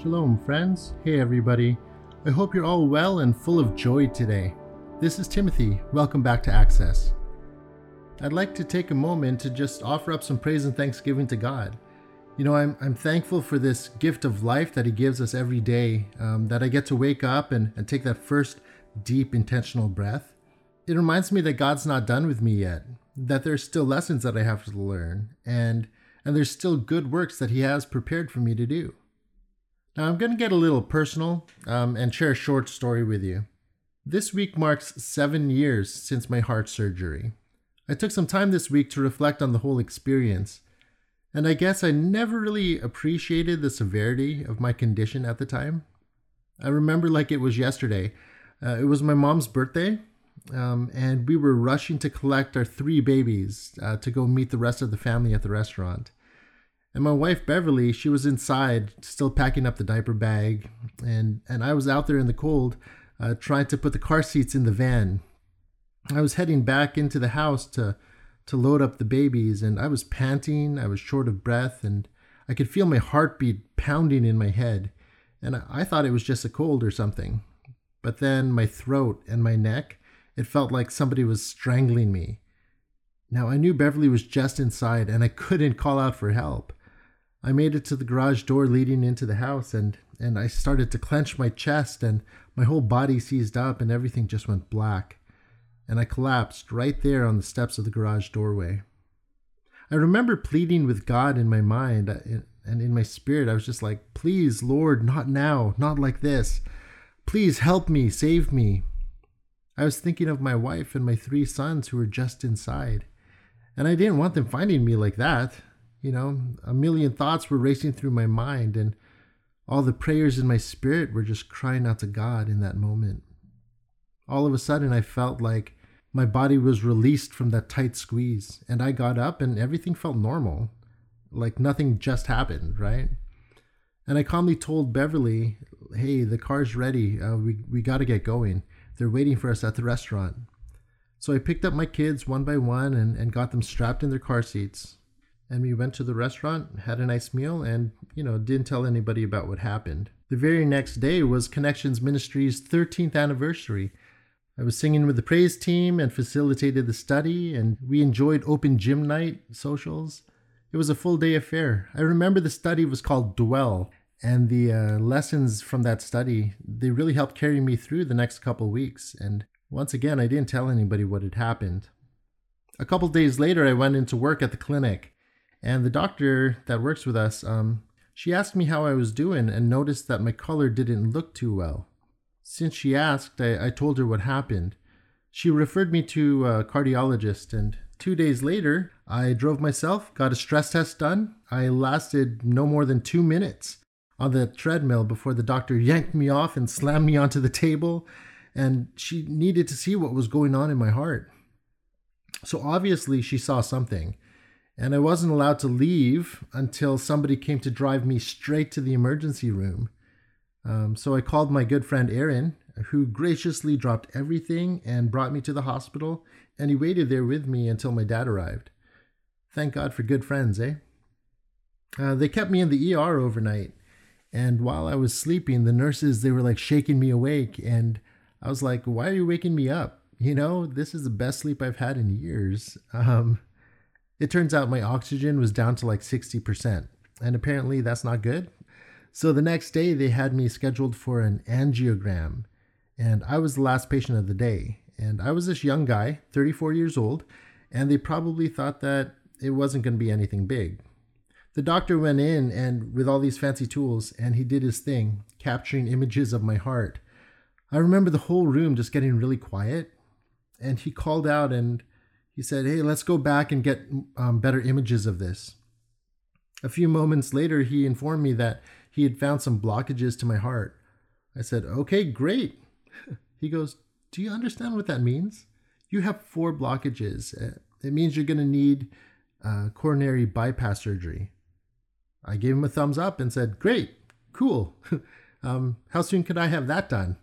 Shalom, friends. Hey, everybody. I hope you're all well and full of joy today. This is Timothy. Welcome back to Access. I'd like to take a moment to just offer up some praise and thanksgiving to God. You know, I'm, I'm thankful for this gift of life that He gives us every day, um, that I get to wake up and, and take that first deep, intentional breath. It reminds me that God's not done with me yet, that there's still lessons that I have to learn, and, and there's still good works that He has prepared for me to do. Now, I'm going to get a little personal um, and share a short story with you. This week marks seven years since my heart surgery. I took some time this week to reflect on the whole experience, and I guess I never really appreciated the severity of my condition at the time. I remember like it was yesterday. Uh, it was my mom's birthday, um, and we were rushing to collect our three babies uh, to go meet the rest of the family at the restaurant. And my wife Beverly, she was inside, still packing up the diaper bag, and and I was out there in the cold, uh, trying to put the car seats in the van. I was heading back into the house to to load up the babies, and I was panting. I was short of breath, and I could feel my heartbeat pounding in my head. And I, I thought it was just a cold or something. But then my throat and my neck, it felt like somebody was strangling me. Now I knew Beverly was just inside, and I couldn't call out for help. I made it to the garage door leading into the house and and I started to clench my chest and my whole body seized up and everything just went black. And I collapsed right there on the steps of the garage doorway. I remember pleading with God in my mind uh, and in my spirit. I was just like, please, Lord, not now, not like this. Please help me, save me. I was thinking of my wife and my three sons who were just inside. And I didn't want them finding me like that. You know, a million thoughts were racing through my mind, and all the prayers in my spirit were just crying out to God in that moment. All of a sudden, I felt like my body was released from that tight squeeze, and I got up, and everything felt normal, like nothing just happened, right? And I calmly told Beverly, "Hey, the car's ready. Uh, we we got to get going. They're waiting for us at the restaurant." So I picked up my kids one by one and, and got them strapped in their car seats and we went to the restaurant, had a nice meal, and, you know, didn't tell anybody about what happened. The very next day was Connections Ministry's 13th anniversary. I was singing with the praise team and facilitated the study, and we enjoyed open gym night socials. It was a full day affair. I remember the study was called Dwell, and the uh, lessons from that study they really helped carry me through the next couple weeks. And once again, I didn't tell anybody what had happened. A couple days later, I went into work at the clinic. And the doctor that works with us, um, she asked me how I was doing and noticed that my color didn't look too well. Since she asked, I, I told her what happened. She referred me to a cardiologist, and two days later, I drove myself, got a stress test done. I lasted no more than two minutes on the treadmill before the doctor yanked me off and slammed me onto the table. And she needed to see what was going on in my heart. So obviously, she saw something and I wasn't allowed to leave until somebody came to drive me straight to the emergency room. Um, so I called my good friend Aaron, who graciously dropped everything and brought me to the hospital, and he waited there with me until my dad arrived. Thank God for good friends, eh? Uh, they kept me in the ER overnight, and while I was sleeping, the nurses they were like shaking me awake, and I was like, "Why are you waking me up? You know, this is the best sleep I've had in years." Um, it turns out my oxygen was down to like 60%, and apparently that's not good. So the next day, they had me scheduled for an angiogram, and I was the last patient of the day. And I was this young guy, 34 years old, and they probably thought that it wasn't going to be anything big. The doctor went in and with all these fancy tools, and he did his thing, capturing images of my heart. I remember the whole room just getting really quiet, and he called out and he said, Hey, let's go back and get um, better images of this. A few moments later, he informed me that he had found some blockages to my heart. I said, Okay, great. He goes, Do you understand what that means? You have four blockages. Uh, it means you're going to need uh, coronary bypass surgery. I gave him a thumbs up and said, Great, cool. um, how soon could I have that done?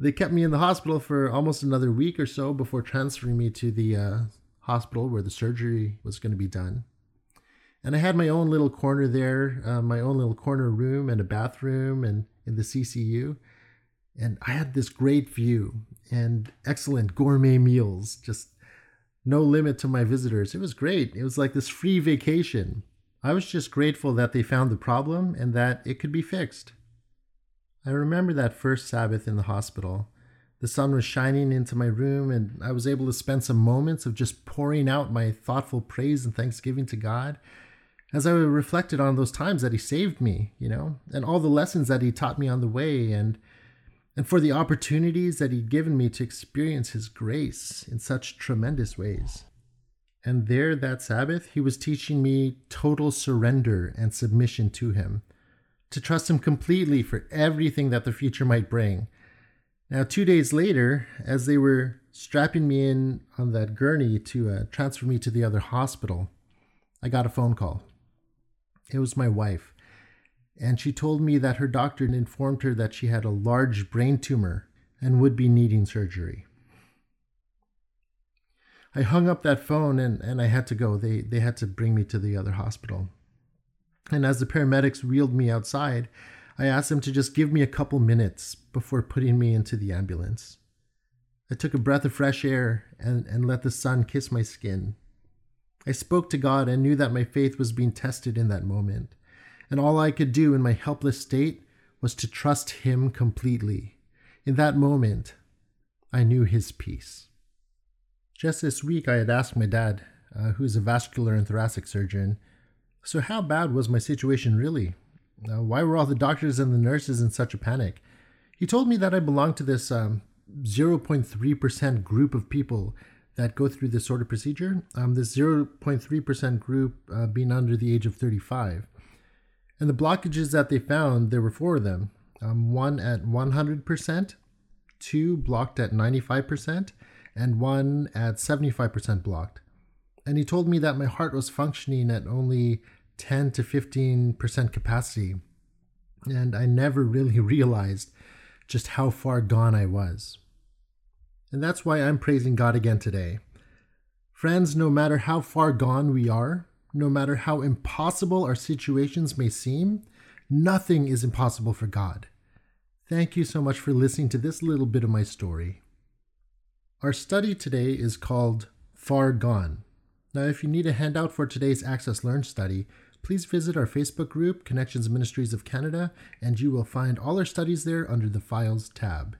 They kept me in the hospital for almost another week or so before transferring me to the uh, hospital where the surgery was going to be done. And I had my own little corner there, uh, my own little corner room and a bathroom and in the CCU. And I had this great view and excellent gourmet meals, just no limit to my visitors. It was great. It was like this free vacation. I was just grateful that they found the problem and that it could be fixed. I remember that first Sabbath in the hospital. The sun was shining into my room, and I was able to spend some moments of just pouring out my thoughtful praise and thanksgiving to God as I reflected on those times that He saved me, you know, and all the lessons that He taught me on the way, and and for the opportunities that He'd given me to experience His grace in such tremendous ways. And there, that Sabbath, He was teaching me total surrender and submission to Him, to trust Him completely for everything that the future might bring now, two days later, as they were strapping me in on that gurney to uh, transfer me to the other hospital, I got a phone call. It was my wife, and she told me that her doctor had informed her that she had a large brain tumor and would be needing surgery. I hung up that phone and, and I had to go. They, they had to bring me to the other hospital. And as the paramedics wheeled me outside, I asked them to just give me a couple minutes before putting me into the ambulance. I took a breath of fresh air and, and let the sun kiss my skin. I spoke to God and knew that my faith was being tested in that moment, and all I could do in my helpless state was to trust Him completely. In that moment, I knew His peace. Just this week, I had asked my dad, uh, who is a vascular and thoracic surgeon, so how bad was my situation really? Uh, why were all the doctors and the nurses in such a panic? He told me that I belonged to this um, 0.3% group of people that go through this sort of procedure. Um, this 0.3% group uh, being under the age of 35. And the blockages that they found, there were four of them um, one at 100%, two blocked at 95%, and one at 75% blocked. And he told me that my heart was functioning at only 10 to 15% capacity. And I never really realized just how far gone I was. And that's why I'm praising God again today. Friends, no matter how far gone we are, no matter how impossible our situations may seem, nothing is impossible for God. Thank you so much for listening to this little bit of my story. Our study today is called Far Gone. Now, if you need a handout for today's Access Learn study, please visit our Facebook group, Connections Ministries of Canada, and you will find all our studies there under the Files tab.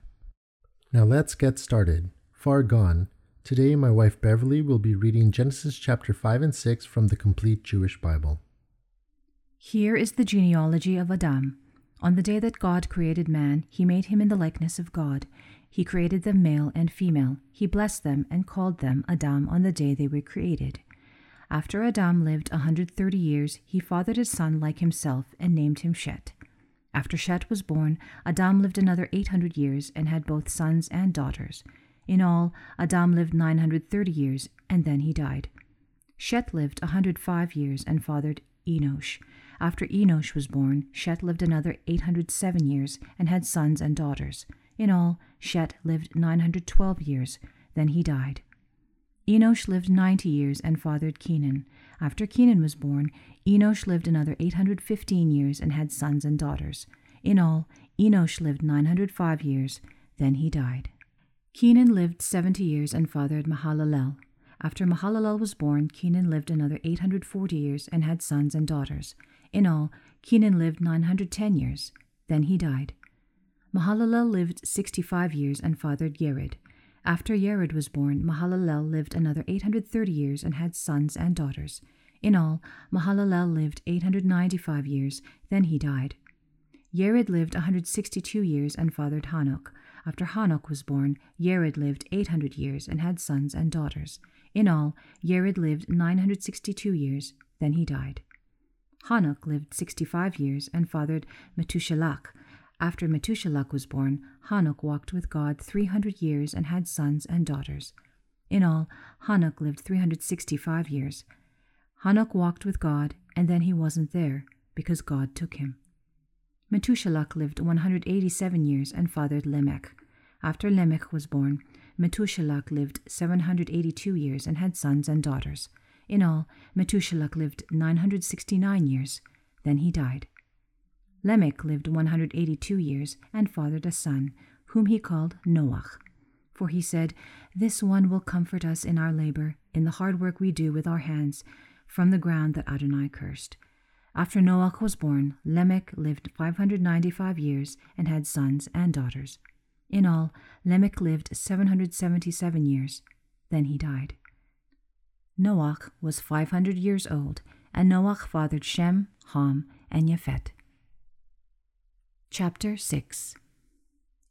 Now let's get started. Far Gone. Today, my wife Beverly will be reading Genesis chapter 5 and 6 from the Complete Jewish Bible. Here is the genealogy of Adam. On the day that God created man, he made him in the likeness of God. He created them male and female. He blessed them and called them Adam on the day they were created. After Adam lived a 130 years, he fathered a son like himself and named him Shet. After Shet was born, Adam lived another 800 years and had both sons and daughters. In all, Adam lived 930 years and then he died. Shet lived a 105 years and fathered Enosh. After Enosh was born, Shet lived another 807 years and had sons and daughters. In all, Shet lived 912 years, then he died. Enosh lived ninety years and fathered Kenan. After Kenan was born, Enosh lived another 815 years and had sons and daughters. In all, Enosh lived 905 years, then he died. Kenan lived 70 years and fathered Mahalalel. After Mahalalel was born, Kenan lived another 840 years and had sons and daughters. In all, Kenan lived 910 years, then he died. Mahalalel lived 65 years and fathered Yered. After Yared was born, Mahalalel lived another 830 years and had sons and daughters. In all, Mahalalel lived 895 years, then he died. Yared lived 162 years and fathered Hanok. After Hanok was born, Yared lived 800 years and had sons and daughters. In all, Yared lived 962 years, then he died. Hanok lived 65 years and fathered Metushelach. After Methuselah was born, Hanok walked with God 300 years and had sons and daughters. In all, Hanok lived 365 years. Hanok walked with God, and then he wasn't there because God took him. Methuselah lived 187 years and fathered Lamech. After Lamech was born, Methuselah lived 782 years and had sons and daughters. In all, Methuselah lived 969 years. Then he died. Lamech lived 182 years and fathered a son, whom he called Noach. For he said, This one will comfort us in our labor, in the hard work we do with our hands, from the ground that Adonai cursed. After Noach was born, Lamech lived 595 years and had sons and daughters. In all, Lamech lived 777 years. Then he died. Noach was 500 years old, and Noach fathered Shem, Ham, and Japhet. Chapter 6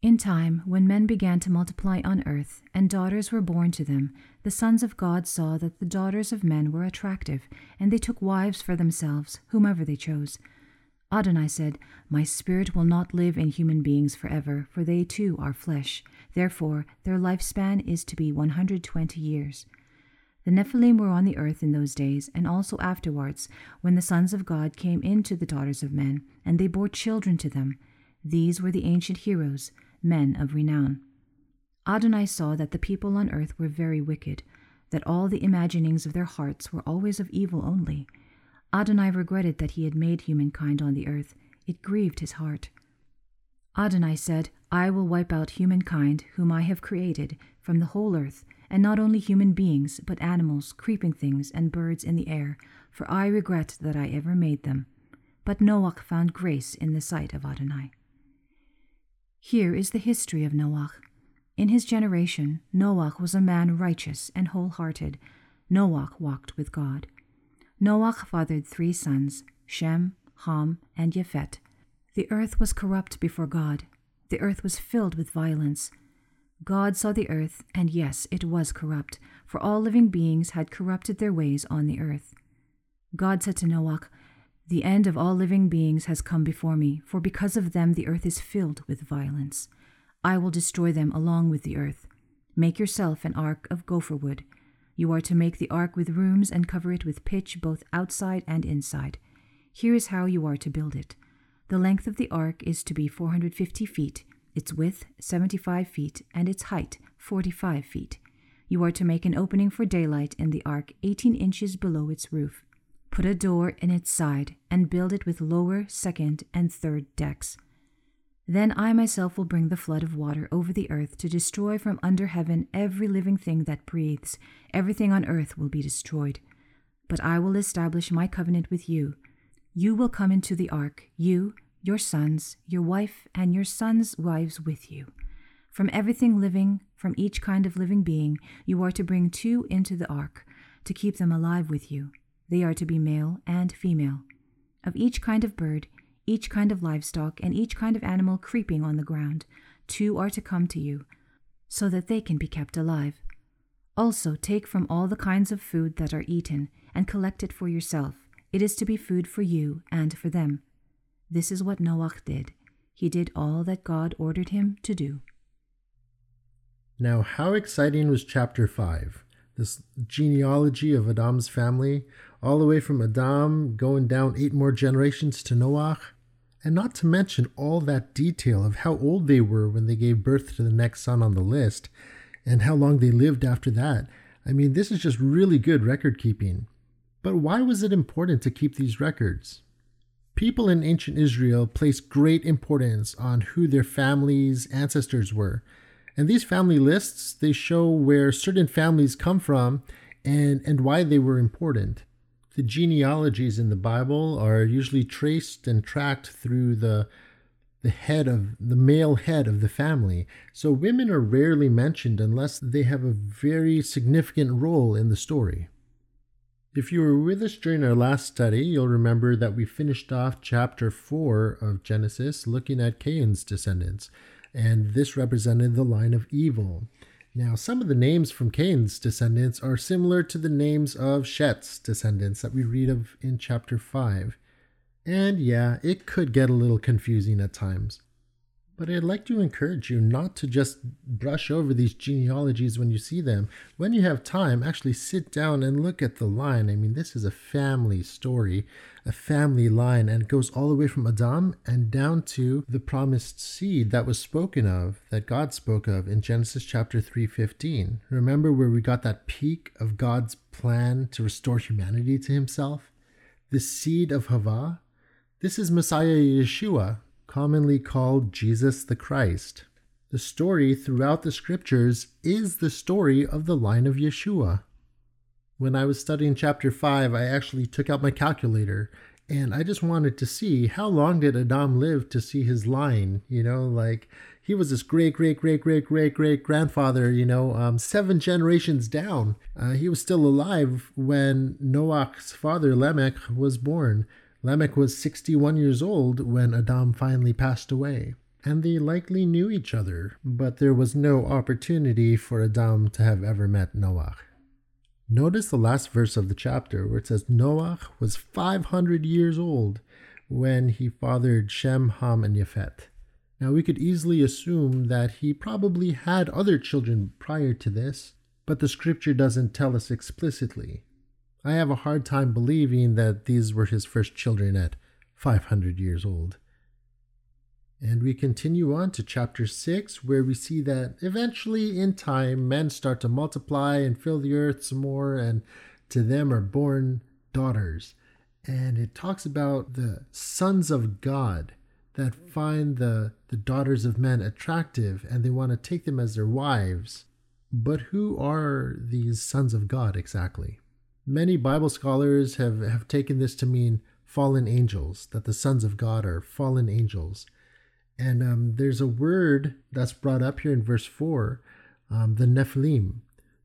In time, when men began to multiply on earth, and daughters were born to them, the sons of God saw that the daughters of men were attractive, and they took wives for themselves, whomever they chose. Adonai said, My spirit will not live in human beings forever, for they too are flesh. Therefore, their lifespan is to be 120 years. The Nephilim were on the earth in those days, and also afterwards, when the sons of God came in to the daughters of men, and they bore children to them. These were the ancient heroes, men of renown. Adonai saw that the people on earth were very wicked, that all the imaginings of their hearts were always of evil only. Adonai regretted that he had made humankind on the earth. It grieved his heart. Adonai said, I will wipe out humankind, whom I have created, from the whole earth, and not only human beings, but animals, creeping things, and birds in the air, for I regret that I ever made them. But Noach found grace in the sight of Adonai. Here is the history of Noach. In his generation, Noach was a man righteous and wholehearted. Noach walked with God. Noach fathered three sons, Shem, Ham, and Japhet. The earth was corrupt before God. The earth was filled with violence. God saw the earth, and yes, it was corrupt, for all living beings had corrupted their ways on the earth. God said to Noach, The end of all living beings has come before me, for because of them the earth is filled with violence. I will destroy them along with the earth. Make yourself an ark of gopher wood. You are to make the ark with rooms and cover it with pitch both outside and inside. Here is how you are to build it. The length of the ark is to be 450 feet, its width 75 feet, and its height 45 feet. You are to make an opening for daylight in the ark 18 inches below its roof. Put a door in its side, and build it with lower, second, and third decks. Then I myself will bring the flood of water over the earth to destroy from under heaven every living thing that breathes. Everything on earth will be destroyed. But I will establish my covenant with you. You will come into the ark, you, your sons, your wife, and your sons' wives with you. From everything living, from each kind of living being, you are to bring two into the ark, to keep them alive with you. They are to be male and female. Of each kind of bird, each kind of livestock, and each kind of animal creeping on the ground. Two are to come to you, so that they can be kept alive. Also, take from all the kinds of food that are eaten, and collect it for yourself. It is to be food for you and for them. This is what Noach did. He did all that God ordered him to do. Now, how exciting was chapter 5? This genealogy of Adam's family, all the way from Adam going down eight more generations to Noach and not to mention all that detail of how old they were when they gave birth to the next son on the list and how long they lived after that. I mean, this is just really good record keeping. But why was it important to keep these records? People in ancient Israel placed great importance on who their families' ancestors were. And these family lists, they show where certain families come from and, and why they were important the genealogies in the Bible are usually traced and tracked through the the head of the male head of the family. So women are rarely mentioned unless they have a very significant role in the story. If you were with us during our last study, you'll remember that we finished off chapter 4 of Genesis looking at Cain's descendants, and this represented the line of evil. Now, some of the names from Cain's descendants are similar to the names of Shet's descendants that we read of in chapter 5. And yeah, it could get a little confusing at times. But I'd like to encourage you not to just brush over these genealogies when you see them. When you have time, actually sit down and look at the line. I mean, this is a family story, a family line, and it goes all the way from Adam and down to the promised seed that was spoken of, that God spoke of in Genesis chapter 3:15. Remember where we got that peak of God's plan to restore humanity to himself? The seed of Hava? This is Messiah Yeshua, commonly called Jesus the Christ. The story throughout the scriptures is the story of the line of Yeshua. When I was studying chapter 5, I actually took out my calculator and I just wanted to see how long did Adam live to see his line, you know, like he was this great great great great great great grandfather, you know, um, seven generations down. Uh, he was still alive when Noah's father Lamech was born. Lamech was 61 years old when Adam finally passed away, and they likely knew each other, but there was no opportunity for Adam to have ever met Noah. Notice the last verse of the chapter where it says Noah was 500 years old when he fathered Shem, Ham, and Yafet. Now we could easily assume that he probably had other children prior to this, but the scripture doesn't tell us explicitly. I have a hard time believing that these were his first children at 500 years old. And we continue on to chapter 6, where we see that eventually, in time, men start to multiply and fill the earth some more, and to them are born daughters. And it talks about the sons of God that find the, the daughters of men attractive and they want to take them as their wives. But who are these sons of God exactly? Many Bible scholars have, have taken this to mean fallen angels, that the sons of God are fallen angels. And um, there's a word that's brought up here in verse 4, um, the Nephilim.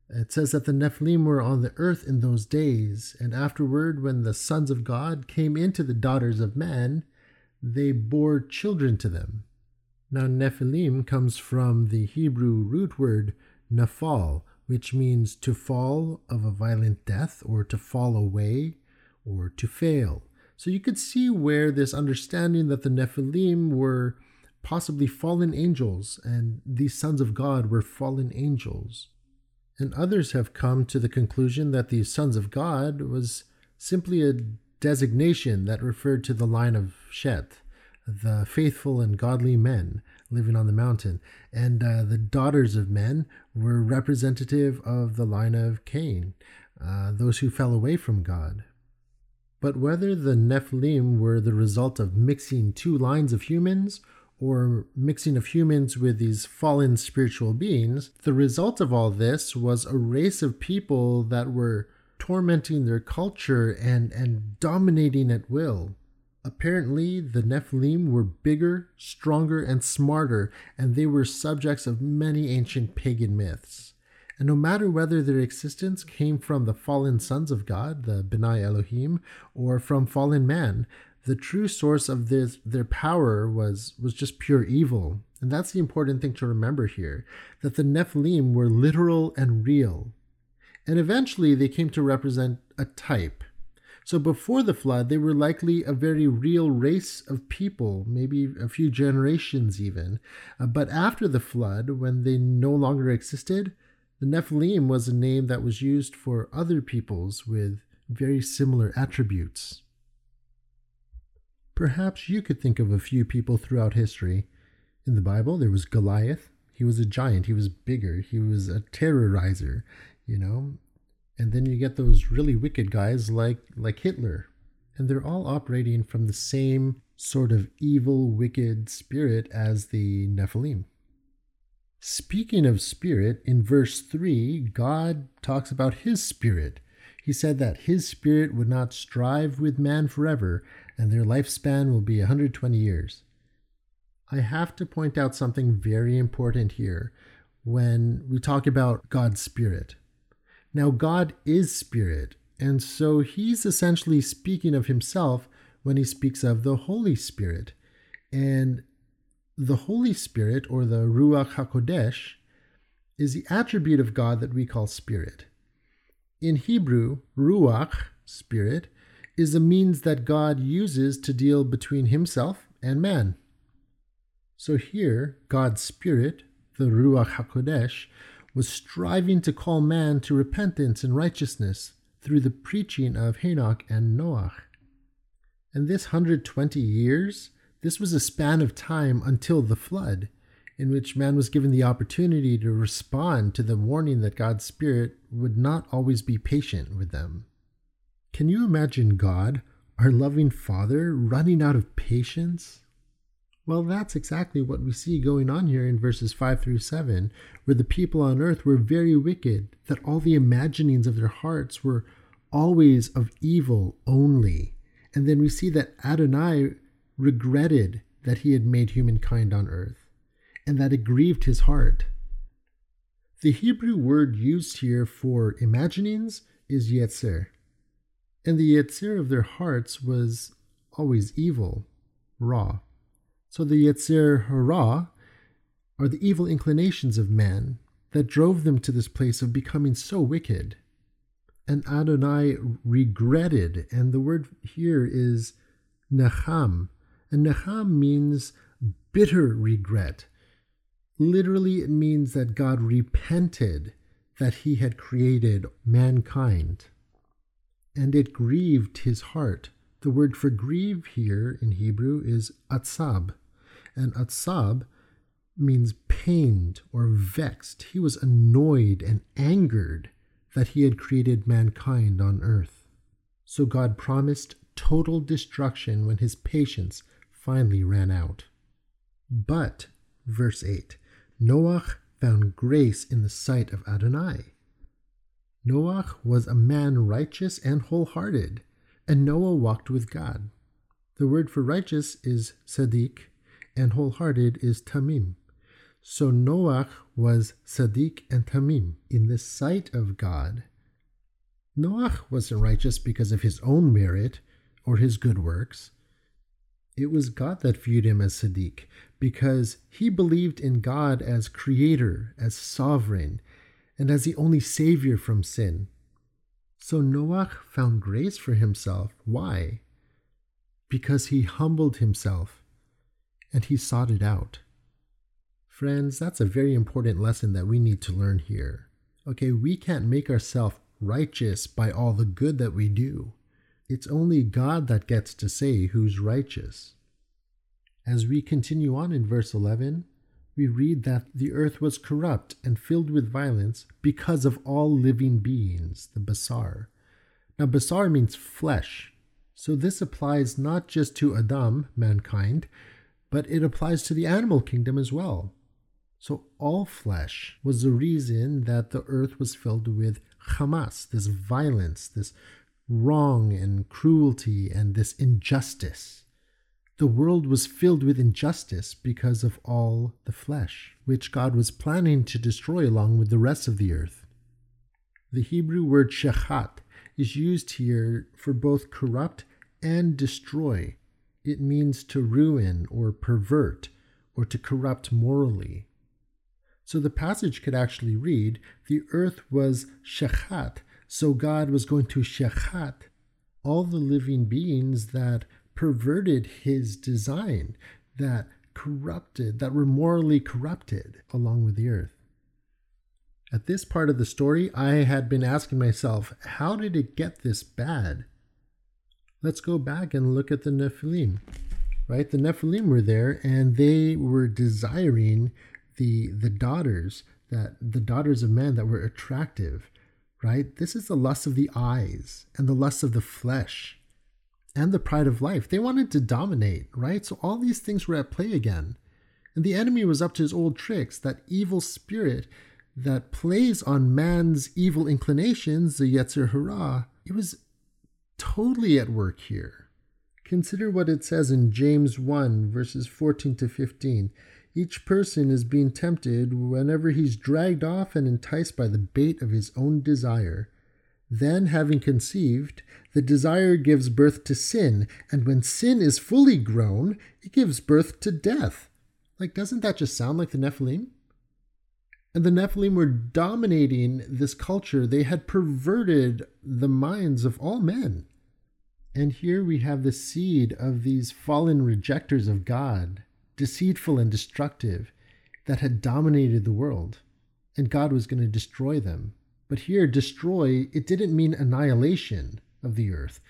It says that the Nephilim were on the earth in those days, and afterward, when the sons of God came into the daughters of man, they bore children to them. Now, Nephilim comes from the Hebrew root word nephal, which means to fall of a violent death or to fall away or to fail. So you could see where this understanding that the Nephilim were possibly fallen angels and these sons of God were fallen angels. And others have come to the conclusion that the sons of God was simply a designation that referred to the line of Shet, the faithful and godly men living on the mountain. And uh, the daughters of men were representative of the line of Cain, uh, those who fell away from God. But whether the Nephilim were the result of mixing two lines of humans or mixing of humans with these fallen spiritual beings, the result of all this was a race of people that were tormenting their culture and, and dominating at will. Apparently, the Nephilim were bigger, stronger, and smarter, and they were subjects of many ancient pagan myths. And no matter whether their existence came from the fallen sons of God, the B'nai Elohim, or from fallen man, the true source of this, their power was, was just pure evil. And that's the important thing to remember here that the Nephilim were literal and real. And eventually they came to represent a type, so before the flood, they were likely a very real race of people, maybe a few generations even. Uh, but after the flood, when they no longer existed, the Nephilim was a name that was used for other peoples with very similar attributes. Perhaps you could think of a few people throughout history. In the Bible, there was Goliath. He was a giant, he was bigger, he was a terrorizer, you know and then you get those really wicked guys like like Hitler and they're all operating from the same sort of evil wicked spirit as the Nephilim. Speaking of spirit, in verse 3, God talks about his spirit. He said that his spirit would not strive with man forever, and their lifespan will be 120 years. I have to point out something very important here when we talk about God's spirit. Now, God is spirit, and so he's essentially speaking of himself when he speaks of the Holy Spirit. And the Holy Spirit, or the Ruach HaKodesh, is the attribute of God that we call spirit. In Hebrew, Ruach, spirit, is a means that God uses to deal between himself and man. So here, God's Spirit, the Ruach HaKodesh, was striving to call man to repentance and righteousness through the preaching of Enoch and Noah. And this 120 years, this was a span of time until the flood, in which man was given the opportunity to respond to the warning that God's Spirit would not always be patient with them. Can you imagine God, our loving Father, running out of patience? Well, that's exactly what we see going on here in verses 5 through 7, where the people on earth were very wicked, that all the imaginings of their hearts were always of evil only. And then we see that Adonai regretted that he had made humankind on earth, and that it grieved his heart. The Hebrew word used here for imaginings is yetzer, and the yetzer of their hearts was always evil, raw. So the Yetzer Hara are the evil inclinations of man that drove them to this place of becoming so wicked. And Adonai regretted, and the word here is Necham. And Necham means bitter regret. Literally, it means that God repented that he had created mankind. And it grieved his heart. The word for grieve here in Hebrew is atzab and Atsab means pained or vexed. He was annoyed and angered that he had created mankind on earth. So God promised total destruction when his patience finally ran out. But, verse 8, Noach found grace in the sight of Adonai. Noach was a man righteous and wholehearted, and Noah walked with God. The word for righteous is tzaddik, and wholehearted is Tamim. So Noach was Sadiq and Tamim in the sight of God. Noach wasn't righteous because of his own merit or his good works. It was God that viewed him as Sadiq because he believed in God as creator, as sovereign, and as the only savior from sin. So Noach found grace for himself. Why? Because he humbled himself and he sought it out. Friends, that's a very important lesson that we need to learn here. Okay, we can't make ourselves righteous by all the good that we do. It's only God that gets to say who's righteous. As we continue on in verse 11, we read that the earth was corrupt and filled with violence because of all living beings, the basar. Now, basar means flesh, so this applies not just to Adam, mankind, but it applies to the animal kingdom as well. So all flesh was the reason that the earth was filled with Hamas, this violence, this wrong and cruelty, and this injustice. The world was filled with injustice because of all the flesh, which God was planning to destroy along with the rest of the earth. The Hebrew word shechat is used here for both corrupt and destroy, it means to ruin or pervert or to corrupt morally. So the passage could actually read the earth was shechat, so God was going to shechat all the living beings that perverted his design, that corrupted, that were morally corrupted along with the earth. At this part of the story, I had been asking myself, how did it get this bad? Let's go back and look at the Nephilim, right? The Nephilim were there and they were desiring the the daughters that the daughters of men that were attractive, right? This is the lust of the eyes and the lust of the flesh and the pride of life. They wanted to dominate, right? So all these things were at play again. And the enemy was up to his old tricks, that evil spirit that plays on man's evil inclinations, the Yetzer Hara. It was totally at work here. Consider what it says in James 1, verses 14 to 15. Each person is being tempted whenever he's dragged off and enticed by the bait of his own desire. Then, having conceived, the desire gives birth to sin, and when sin is fully grown, it gives birth to death. Like, doesn't that just sound like the Nephilim? And the Nephilim were dominating this culture. They had perverted the minds of all men. And here we have the seed of these fallen rejectors of God deceitful and destructive, that had dominated the world, and God was going to destroy them. But here, destroy, it didn't mean annihilation of the earth,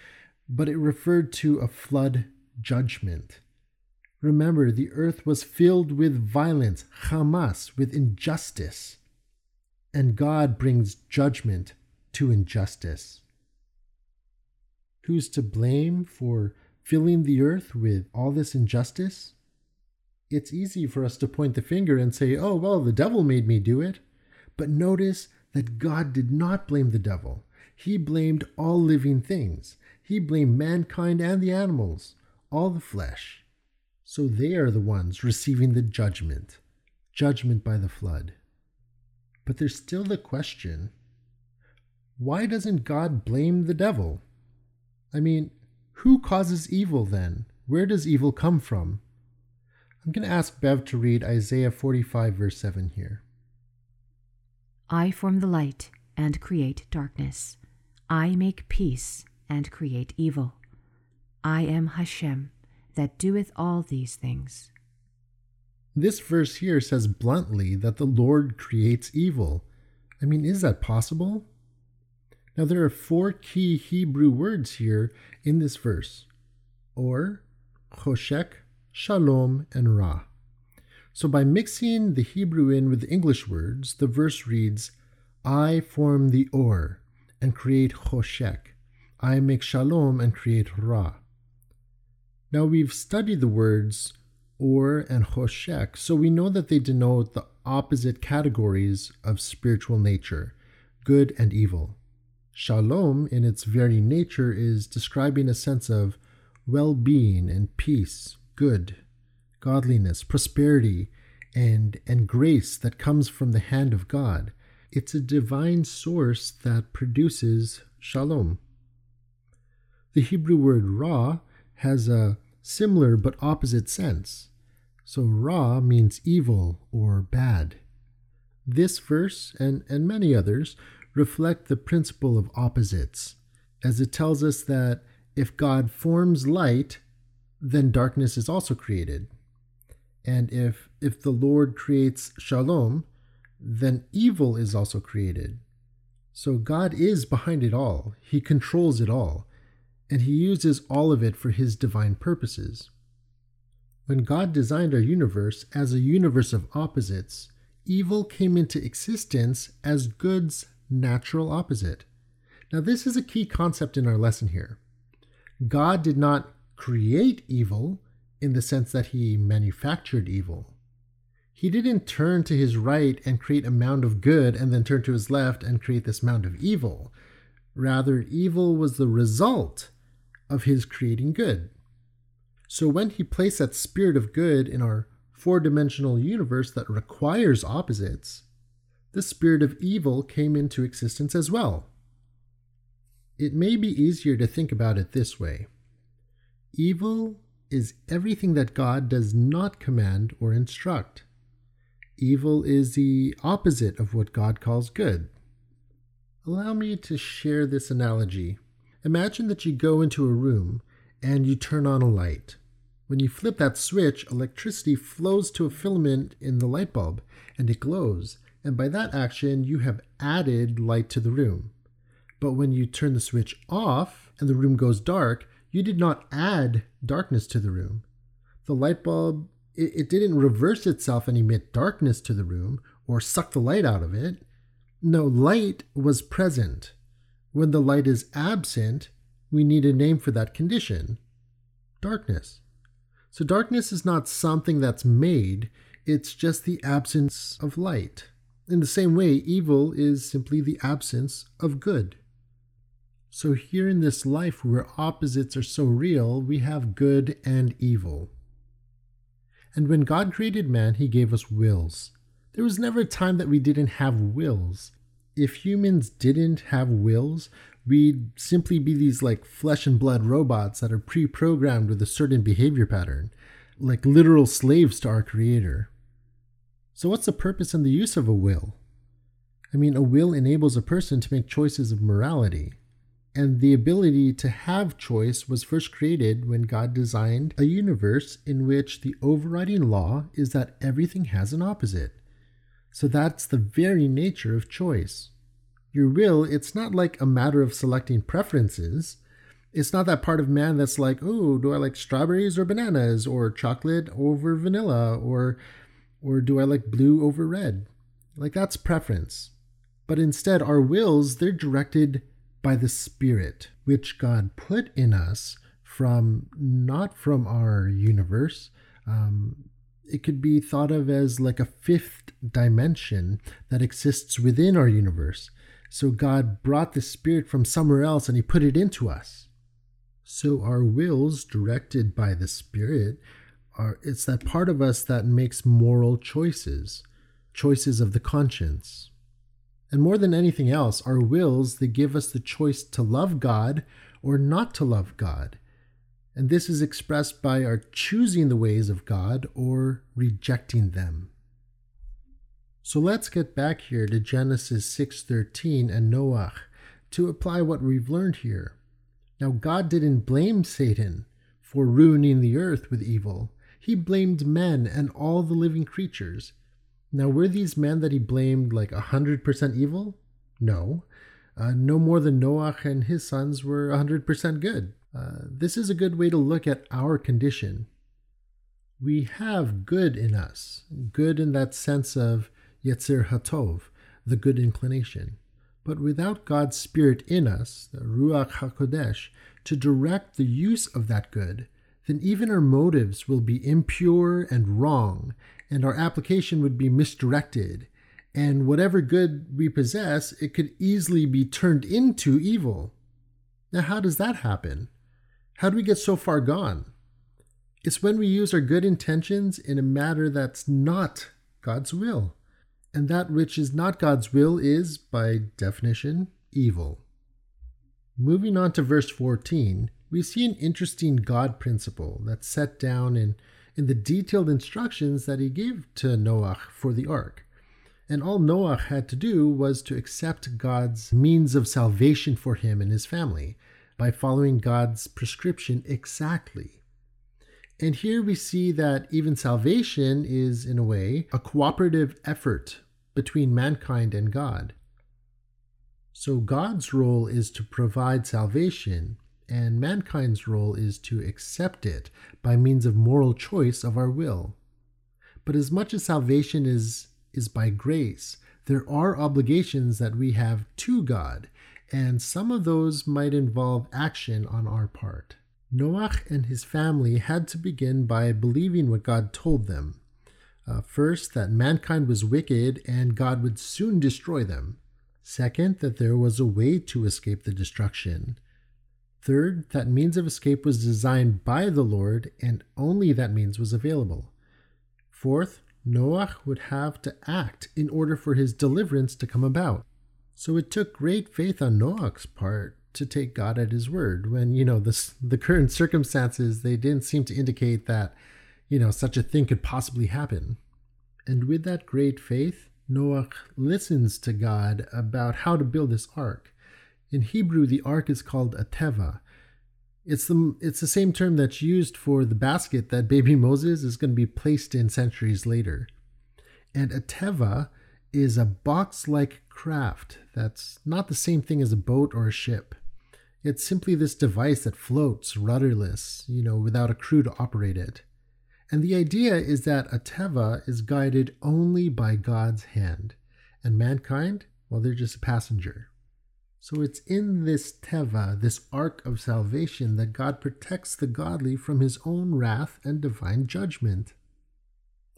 but it referred to a flood judgment. Remember, the earth was filled with violence, Hamas, with injustice. And God brings judgment to injustice. Who's to blame for filling the earth with all this injustice? It's easy for us to point the finger and say, oh, well, the devil made me do it. But notice that God did not blame the devil. He blamed all living things. He blamed mankind and the animals, all the flesh. So they are the ones receiving the judgment, judgment by the flood. But there's still the question why doesn't God blame the devil? I mean, who causes evil then? Where does evil come from? I'm going to ask Bev to read Isaiah 45, verse 7 here. I form the light and create darkness. I make peace and create evil. I am Hashem that doeth all these things. This verse here says bluntly that the Lord creates evil. I mean, is that possible? Now, there are four key Hebrew words here in this verse or, choshek, shalom, and ra. So, by mixing the Hebrew in with the English words, the verse reads, I form the or and create choshek. I make shalom and create ra. Now we've studied the words or and choshek, so we know that they denote the opposite categories of spiritual nature, good and evil. Shalom, in its very nature, is describing a sense of well being and peace, good, godliness, prosperity, and, and grace that comes from the hand of God. It's a divine source that produces shalom. The Hebrew word ra has a similar but opposite sense. So ra means evil or bad. This verse and, and many others reflect the principle of opposites, as it tells us that if God forms light, then darkness is also created. And if if the Lord creates shalom, then evil is also created. So God is behind it all. He controls it all and he uses all of it for his divine purposes. When God designed our universe as a universe of opposites, evil came into existence as good's natural opposite. Now, this is a key concept in our lesson here. God did not create evil in the sense that he manufactured evil. He didn't turn to his right and create a mound of good and then turn to his left and create this mound of evil. Rather, evil was the result of his creating good. So when he placed that spirit of good in our four dimensional universe that requires opposites, the spirit of evil came into existence as well. It may be easier to think about it this way evil is everything that God does not command or instruct. Evil is the opposite of what God calls good. Allow me to share this analogy Imagine that you go into a room and you turn on a light. When you flip that switch, electricity flows to a filament in the light bulb and it glows. And by that action, you have added light to the room. But when you turn the switch off and the room goes dark, you did not add darkness to the room. The light bulb, it, it didn't reverse itself and emit darkness to the room or suck the light out of it. No, light was present. When the light is absent, we need a name for that condition darkness. So, darkness is not something that's made, it's just the absence of light. In the same way, evil is simply the absence of good. So, here in this life where opposites are so real, we have good and evil. And when God created man, he gave us wills. There was never a time that we didn't have wills if humans didn't have wills, we'd simply be these like flesh and blood robots that are pre programmed with a certain behavior pattern, like literal slaves to our creator. So, what's the purpose and the use of a will? I mean, a will enables a person to make choices of morality. And the ability to have choice was first created when God designed a universe in which the overriding law is that everything has an opposite. So that's the very nature of choice. Your will, it's not like a matter of selecting preferences. It's not that part of man that's like, oh, do I like strawberries or bananas or chocolate over vanilla or or do I like blue over red? Like that's preference. But instead our wills, they're directed by the Spirit, which God put in us from not from our universe. Um, it could be thought of as like a fifth dimension that exists within our universe. So God brought the Spirit from somewhere else and He put it into us. So our wills, directed by the Spirit, are it's that part of us that makes moral choices, choices of the conscience. And more than anything else, our wills, they give us the choice to love God or not to love God. And this is expressed by our choosing the ways of God or rejecting them. So let's get back here to Genesis 6:13 and Noah to apply what we've learned here. Now God didn't blame Satan for ruining the earth with evil. He blamed men and all the living creatures. Now, were these men that he blamed like 100% evil? No. Uh, no more than Noah and his sons were 100% good. Uh, this is a good way to look at our condition. We have good in us, good in that sense of Yetzer Hatov, the good inclination. But without God's Spirit in us, the Ruach HaKodesh, to direct the use of that good, then even our motives will be impure and wrong, and our application would be misdirected. And whatever good we possess, it could easily be turned into evil. Now, how does that happen? How do we get so far gone? It's when we use our good intentions in a matter that's not God's will. And that which is not God's will is, by definition, evil. Moving on to verse 14, we see an interesting God principle that's set down in in the detailed instructions that he gave to Noah for the ark. And all Noah had to do was to accept God's means of salvation for him and his family by following God's prescription exactly. And here we see that even salvation is, in a way, a cooperative effort between mankind and God. So God's role is to provide salvation, and mankind's role is to accept it by means of moral choice of our will. But as much as salvation is, is by grace, there are obligations that we have to God, and some of those might involve action on our part. Noah and his family had to begin by believing what God told them. Uh, first, that mankind was wicked and God would soon destroy them. Second, that there was a way to escape the destruction. Third, that means of escape was designed by the Lord and only that means was available. Fourth, Noah would have to act in order for his deliverance to come about. So it took great faith on Noah's part to take God at his word when, you know, the, the current circumstances, they didn't seem to indicate that, you know, such a thing could possibly happen. And with that great faith, Noah listens to God about how to build this ark. In Hebrew, the ark is called a teva. It's the, it's the same term that's used for the basket that baby Moses is going to be placed in centuries later. And a teva is a box like craft that's not the same thing as a boat or a ship. It's simply this device that floats rudderless, you know, without a crew to operate it. And the idea is that a teva is guided only by God's hand, and mankind, well, they're just a passenger. So it's in this teva, this ark of salvation, that God protects the godly from his own wrath and divine judgment.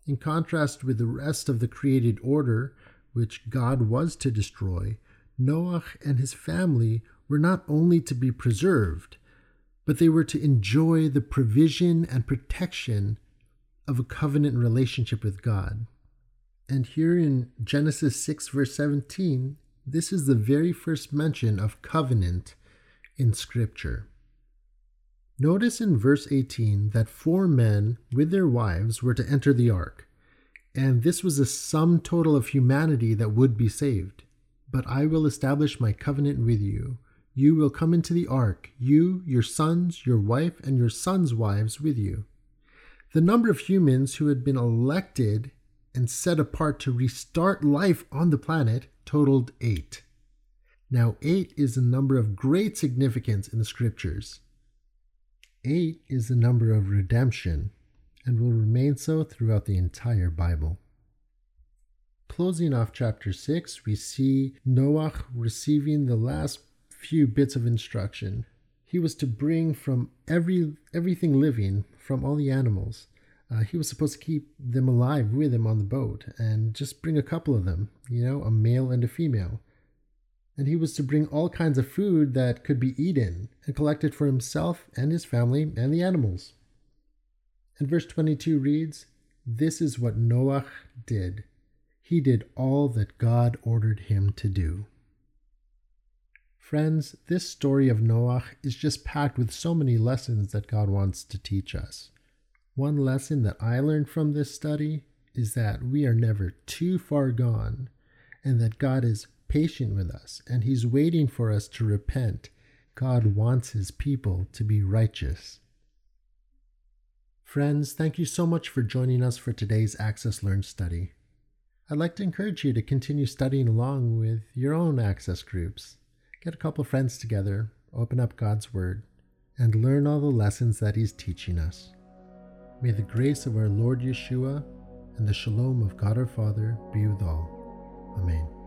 In contrast with the rest of the created order, which God was to destroy, Noah and his family were not only to be preserved, but they were to enjoy the provision and protection of a covenant relationship with God. And here in Genesis 6, verse 17, this is the very first mention of covenant in Scripture. Notice in verse 18 that four men with their wives were to enter the ark, and this was a sum total of humanity that would be saved. But I will establish my covenant with you. You will come into the ark, you, your sons, your wife, and your sons' wives with you. The number of humans who had been elected and set apart to restart life on the planet totaled eight. Now, eight is a number of great significance in the scriptures. Eight is the number of redemption and will remain so throughout the entire Bible. Closing off chapter 6, we see Noah receiving the last few bits of instruction. He was to bring from every everything living, from all the animals. Uh, he was supposed to keep them alive with him on the boat and just bring a couple of them, you know, a male and a female. And he was to bring all kinds of food that could be eaten and collected for himself and his family and the animals. And verse 22 reads, This is what Noah did. He did all that God ordered him to do. Friends, this story of Noah is just packed with so many lessons that God wants to teach us. One lesson that I learned from this study is that we are never too far gone and that God is patient with us and He's waiting for us to repent. God wants His people to be righteous. Friends, thank you so much for joining us for today's Access Learn study. I'd like to encourage you to continue studying along with your own Access groups. Get a couple friends together, open up God's Word, and learn all the lessons that He's teaching us. May the grace of our Lord Yeshua and the shalom of God our Father be with all. Amen.